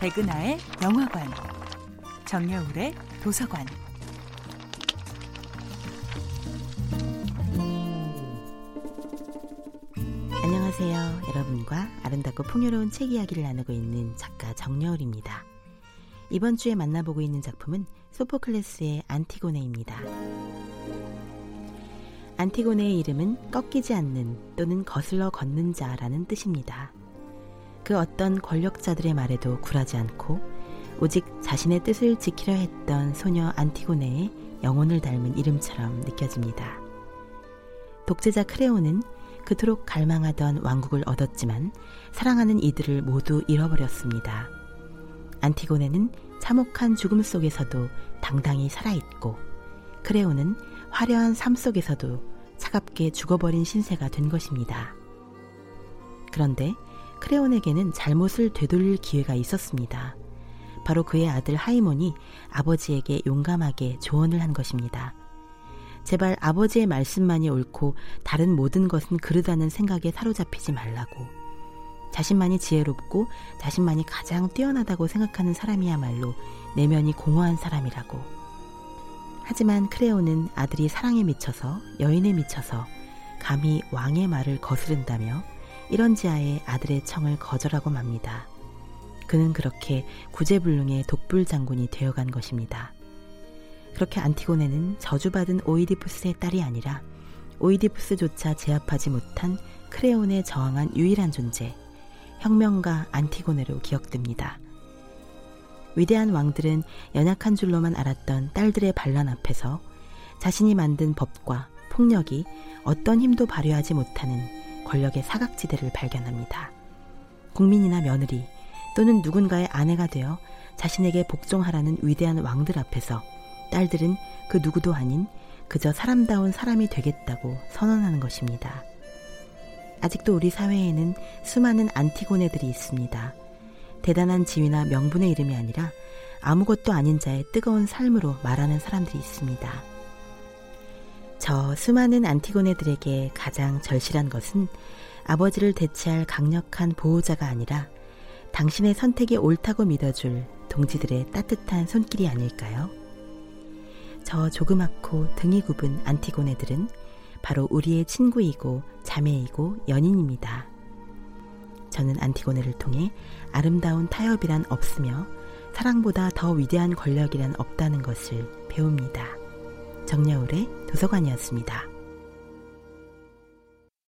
백은하의 영화관, 정여울의 도서관. 안녕하세요. 여러분과 아름답고 풍요로운 책 이야기를 나누고 있는 작가 정여울입니다. 이번 주에 만나보고 있는 작품은 소포클레스의 안티고네입니다. 안티고네의 이름은 꺾이지 않는 또는 거슬러 걷는 자라는 뜻입니다. 그 어떤 권력자들의 말에도 굴하지 않고 오직 자신의 뜻을 지키려 했던 소녀 안티고네의 영혼을 닮은 이름처럼 느껴집니다. 독재자 크레오는 그토록 갈망하던 왕국을 얻었지만 사랑하는 이들을 모두 잃어버렸습니다. 안티고네는 참혹한 죽음 속에서도 당당히 살아있고 크레오는 화려한 삶 속에서도 차갑게 죽어버린 신세가 된 것입니다. 그런데 크레온에게는 잘못을 되돌릴 기회가 있었습니다. 바로 그의 아들 하이몬이 아버지에게 용감하게 조언을 한 것입니다. 제발 아버지의 말씀만이 옳고 다른 모든 것은 그르다는 생각에 사로잡히지 말라고. 자신만이 지혜롭고 자신만이 가장 뛰어나다고 생각하는 사람이야말로 내면이 공허한 사람이라고. 하지만 크레오는 아들이 사랑에 미쳐서 여인에 미쳐서 감히 왕의 말을 거스른다며 이런 지하에 아들의 청을 거절하고 맙니다. 그는 그렇게 구제불능의 독불 장군이 되어간 것입니다. 그렇게 안티고네는 저주받은 오이디푸스의 딸이 아니라 오이디푸스조차 제압하지 못한 크레온에 저항한 유일한 존재, 혁명가 안티고네로 기억됩니다. 위대한 왕들은 연약한 줄로만 알았던 딸들의 반란 앞에서 자신이 만든 법과 폭력이 어떤 힘도 발휘하지 못하는 권력의 사각지대를 발견합니다. 국민이나 며느리 또는 누군가의 아내가 되어 자신에게 복종하라는 위대한 왕들 앞에서 딸들은 그 누구도 아닌 그저 사람다운 사람이 되겠다고 선언하는 것입니다. 아직도 우리 사회에는 수많은 안티고네들이 있습니다. 대단한 지위나 명분의 이름이 아니라 아무것도 아닌 자의 뜨거운 삶으로 말하는 사람들이 있습니다. 저 수많은 안티고네들에게 가장 절실한 것은 아버지를 대체할 강력한 보호자가 아니라 당신의 선택이 옳다고 믿어줄 동지들의 따뜻한 손길이 아닐까요? 저 조그맣고 등이 굽은 안티고네들은 바로 우리의 친구이고 자매이고 연인입니다. 저는 안티고네를 통해 아름다운 타협이란 없으며 사랑보다 더 위대한 권력이란 없다는 것을 배웁니다. 정여울의 도서관이었습니다.